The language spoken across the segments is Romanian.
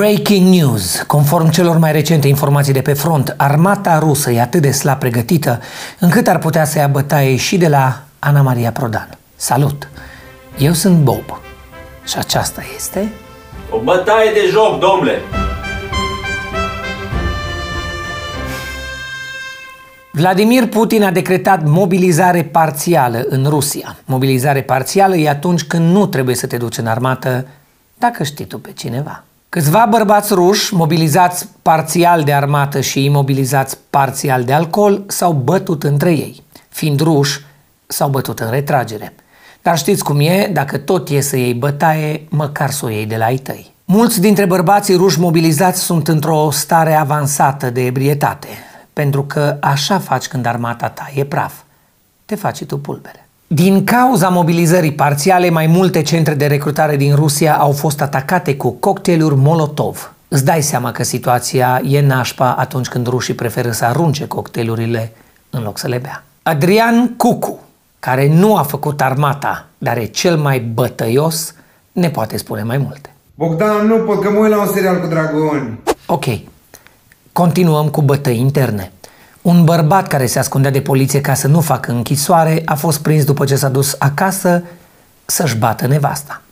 Breaking news! Conform celor mai recente informații de pe front, armata rusă e atât de slab pregătită încât ar putea să ia bătaie și de la Ana Maria Prodan. Salut! Eu sunt Bob și aceasta este... O bătaie de joc, domnule! Vladimir Putin a decretat mobilizare parțială în Rusia. Mobilizare parțială e atunci când nu trebuie să te duci în armată dacă știi tu pe cineva. Câțiva bărbați ruși, mobilizați parțial de armată și imobilizați parțial de alcool, s-au bătut între ei. Fiind ruși, s-au bătut în retragere. Dar știți cum e, dacă tot e să iei bătaie, măcar să o iei de la ai tăi. Mulți dintre bărbații ruși mobilizați sunt într-o stare avansată de ebrietate, pentru că așa faci când armata ta e praf. Te faci tu pulbere. Din cauza mobilizării parțiale, mai multe centre de recrutare din Rusia au fost atacate cu cocktailuri Molotov. Îți dai seama că situația e nașpa atunci când rușii preferă să arunce cocktailurile în loc să le bea. Adrian Cucu, care nu a făcut armata, dar e cel mai bătăios, ne poate spune mai multe. Bogdan, nu pot, că mă uit la un serial cu dragoni. Ok, continuăm cu bătăi interne. Un bărbat care se ascundea de poliție ca să nu facă închisoare a fost prins după ce s-a dus acasă să-și bată nevasta.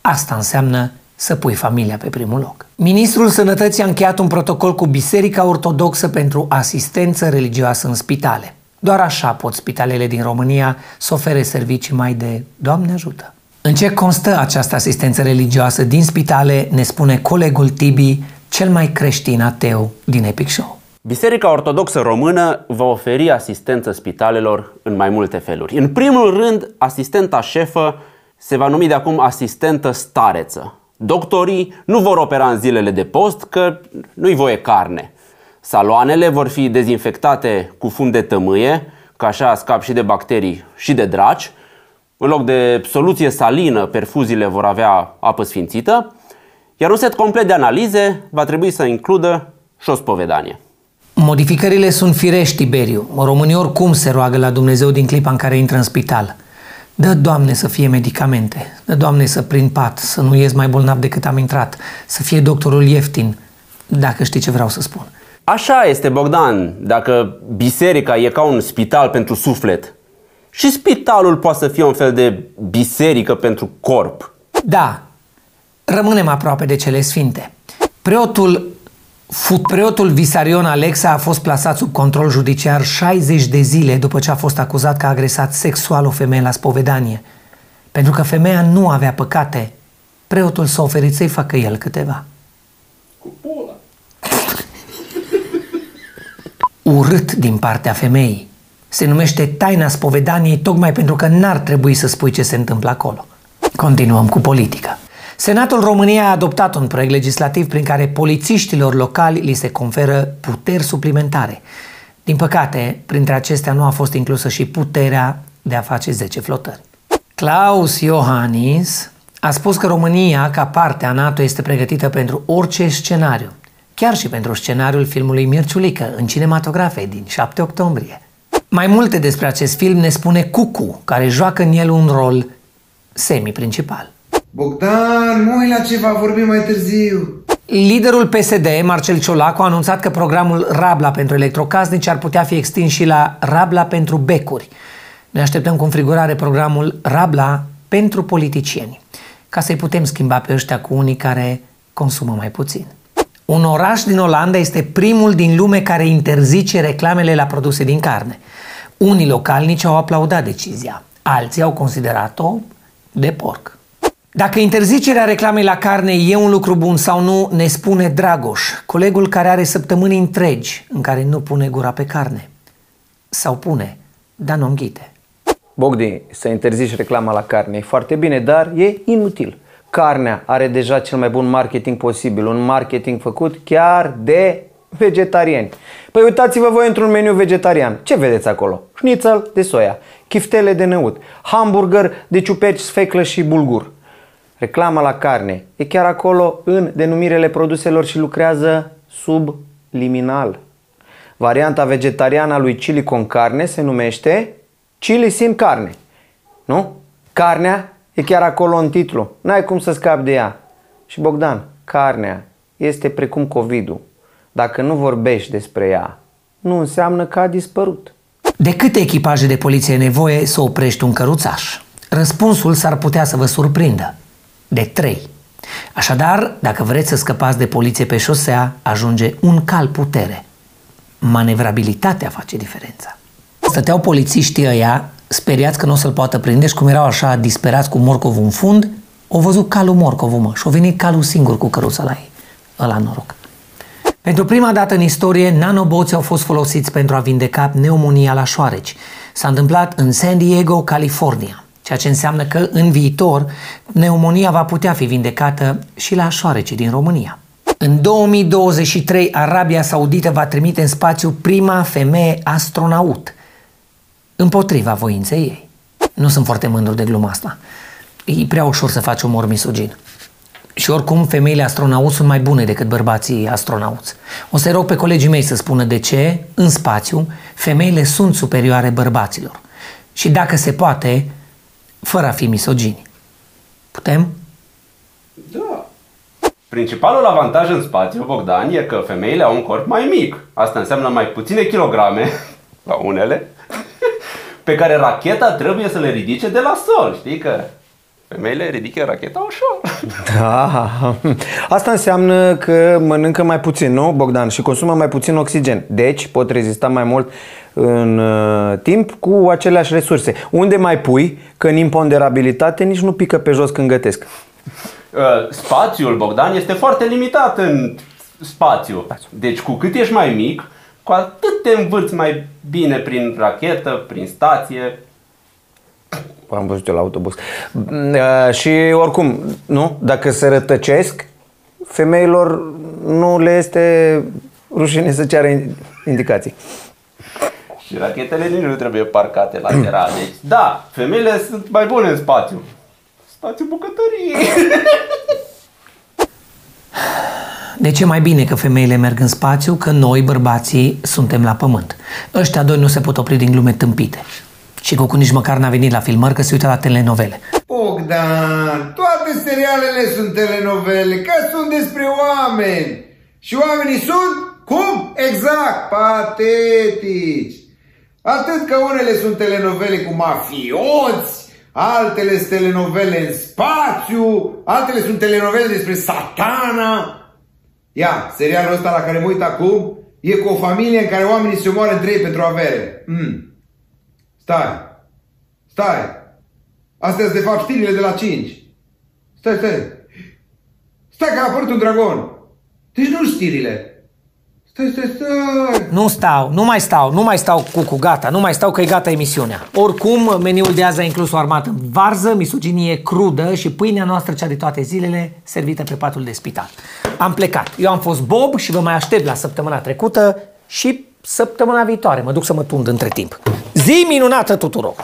Asta înseamnă să pui familia pe primul loc. Ministrul Sănătății a încheiat un protocol cu Biserica Ortodoxă pentru asistență religioasă în spitale. Doar așa pot spitalele din România să ofere servicii mai de Doamne ajută. În ce constă această asistență religioasă din spitale, ne spune colegul Tibi, cel mai creștin ateu din Epic Show. Biserica Ortodoxă Română va oferi asistență spitalelor în mai multe feluri. În primul rând, asistenta șefă se va numi de acum asistentă stareță. Doctorii nu vor opera în zilele de post că nu-i voie carne. Saloanele vor fi dezinfectate cu fum de tămâie, ca așa scap și de bacterii și de draci. În loc de soluție salină, perfuziile vor avea apă sfințită, iar un set complet de analize va trebui să includă și o spovedanie. Modificările sunt firești, Tiberiu. Românii oricum se roagă la Dumnezeu din clipa în care intră în spital. Dă, Doamne, să fie medicamente. Dă, Doamne, să prind pat, să nu ies mai bolnav decât am intrat, să fie doctorul ieftin, dacă știi ce vreau să spun. Așa este, Bogdan, dacă biserica e ca un spital pentru suflet. Și spitalul poate să fie un fel de biserică pentru corp. Da, rămânem aproape de cele sfinte. Preotul Preotul Visarion Alexa a fost plasat sub control judiciar 60 de zile după ce a fost acuzat că a agresat sexual o femeie la spovedanie. Pentru că femeia nu avea păcate, preotul s-a oferit să-i facă el câteva. Cu pula. Urât din partea femeii. Se numește taina spovedaniei tocmai pentru că n-ar trebui să spui ce se întâmplă acolo. Continuăm cu politica. Senatul României a adoptat un proiect legislativ prin care polițiștilor locali li se conferă puteri suplimentare. Din păcate, printre acestea nu a fost inclusă și puterea de a face 10 flotări. Klaus Iohannis a spus că România, ca parte a NATO, este pregătită pentru orice scenariu, chiar și pentru scenariul filmului Mirciulică în cinematografe din 7 octombrie. Mai multe despre acest film ne spune Cucu, care joacă în el un rol semi-principal. Bogdan, mă la ceva, vorbim mai târziu. Liderul PSD, Marcel Ciolacu, a anunțat că programul Rabla pentru electrocasnici ar putea fi extins și la Rabla pentru becuri. Ne așteptăm cu înfrigurare programul Rabla pentru politicieni, ca să-i putem schimba pe ăștia cu unii care consumă mai puțin. Un oraș din Olanda este primul din lume care interzice reclamele la produse din carne. Unii localnici au aplaudat decizia, alții au considerat-o de porc. Dacă interzicerea reclamei la carne e un lucru bun sau nu, ne spune Dragoș, colegul care are săptămâni întregi în care nu pune gura pe carne. Sau pune, dar nu înghite. Bogdi, să interzici reclama la carne e foarte bine, dar e inutil. Carnea are deja cel mai bun marketing posibil, un marketing făcut chiar de vegetariani. Păi uitați-vă voi într-un meniu vegetarian. Ce vedeți acolo? Șnițel de soia, chiftele de năut, hamburger de ciuperci, sfeclă și bulgur. Reclama la carne e chiar acolo în denumirele produselor și lucrează subliminal. Varianta vegetariană a lui chili con carne se numește chili sin carne. Nu? Carnea e chiar acolo în titlu. N-ai cum să scapi de ea. Și Bogdan, carnea este precum COVID-ul. Dacă nu vorbești despre ea, nu înseamnă că a dispărut. De câte echipaje de poliție e nevoie să oprești un căruțaș? Răspunsul s-ar putea să vă surprindă. De trei. Așadar, dacă vreți să scăpați de poliție pe șosea, ajunge un cal putere. Manevrabilitatea face diferența. Stăteau polițiștii ăia, speriați că nu o să-l poată prinde și cum erau așa disperați cu morcovul în fund, au văzut calul morcovul, mă, și a venit calul singur cu căruța la ei. Ăla noroc. Pentru prima dată în istorie, nanoboți au fost folosiți pentru a vindeca pneumonia la șoareci. S-a întâmplat în San Diego, California, ceea ce înseamnă că în viitor pneumonia va putea fi vindecată și la șoareci din România. În 2023, Arabia Saudită va trimite în spațiu prima femeie astronaut, împotriva voinței ei. Nu sunt foarte mândru de gluma asta. E prea ușor să faci umor misogin. Și oricum, femeile astronauți sunt mai bune decât bărbații astronauți. O să-i rog pe colegii mei să spună de ce, în spațiu, femeile sunt superioare bărbaților. Și dacă se poate, fără a fi misogini. Putem? Da. Principalul avantaj în spațiu, Bogdan, e că femeile au un corp mai mic. Asta înseamnă mai puține kilograme, la unele, pe care racheta trebuie să le ridice de la sol. Știi că femeile ridică racheta ușor. Da, asta înseamnă că mănâncă mai puțin, nu, Bogdan? Și consumă mai puțin oxigen. Deci pot rezista mai mult în uh, timp cu aceleași resurse. Unde mai pui că în imponderabilitate nici nu pică pe jos când gătesc? Uh, spațiul, Bogdan, este foarte limitat în spațiu. Deci cu cât ești mai mic, cu atât te învârți mai bine prin rachetă, prin stație. Am văzut eu la autobuz. Uh, și oricum, nu? Dacă se rătăcesc, femeilor nu le este rușine să ceară indicații. Și rachetele nici nu trebuie parcate lateral. Deci, da, femeile sunt mai bune în spațiu. Spațiu bucătărie. De ce mai bine că femeile merg în spațiu, că noi, bărbații, suntem la pământ? Ăștia doi nu se pot opri din glume tâmpite. Și Goku nici măcar n-a venit la filmări că se uită la telenovele. Bogdan, toate serialele sunt telenovele, că sunt despre oameni. Și oamenii sunt, cum? Exact, patetici. Atât că unele sunt telenovele cu mafioți, altele sunt telenovele în spațiu, altele sunt telenovele despre satana. Ia, serialul ăsta la care mă uit acum e cu o familie în care oamenii se omoară între ei pentru avere. Mm. Stai. Stai. Astea sunt de fapt știrile de la 5. Stai, stai. Stai că a apărut un dragon. Deci nu știrile. Stai, stai, stai. Nu stau, nu mai stau, nu mai stau cu cu gata, nu mai stau că e gata emisiunea. Oricum, meniul de azi a inclus o armată în varză, misoginie crudă și pâinea noastră, cea de toate zilele, servită pe patul de spital. Am plecat. Eu am fost Bob și vă mai aștept la săptămâna trecută și săptămâna viitoare. Mă duc să mă tund între timp. Zi minunată tuturor!